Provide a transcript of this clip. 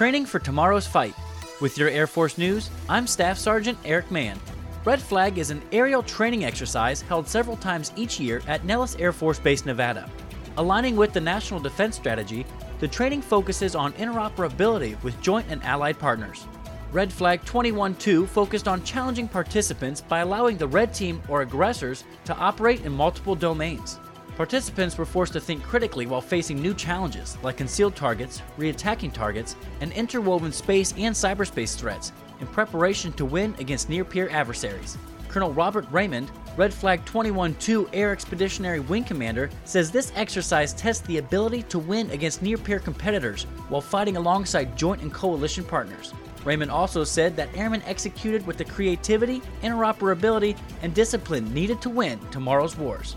Training for tomorrow's fight. With your Air Force news, I'm Staff Sergeant Eric Mann. Red Flag is an aerial training exercise held several times each year at Nellis Air Force Base, Nevada. Aligning with the National Defense Strategy, the training focuses on interoperability with joint and allied partners. Red Flag 21 2 focused on challenging participants by allowing the red team or aggressors to operate in multiple domains. Participants were forced to think critically while facing new challenges like concealed targets, reattacking targets, and interwoven space and cyberspace threats in preparation to win against near peer adversaries. Colonel Robert Raymond, Red Flag 21 2 Air Expeditionary Wing Commander, says this exercise tests the ability to win against near peer competitors while fighting alongside joint and coalition partners. Raymond also said that airmen executed with the creativity, interoperability, and discipline needed to win tomorrow's wars.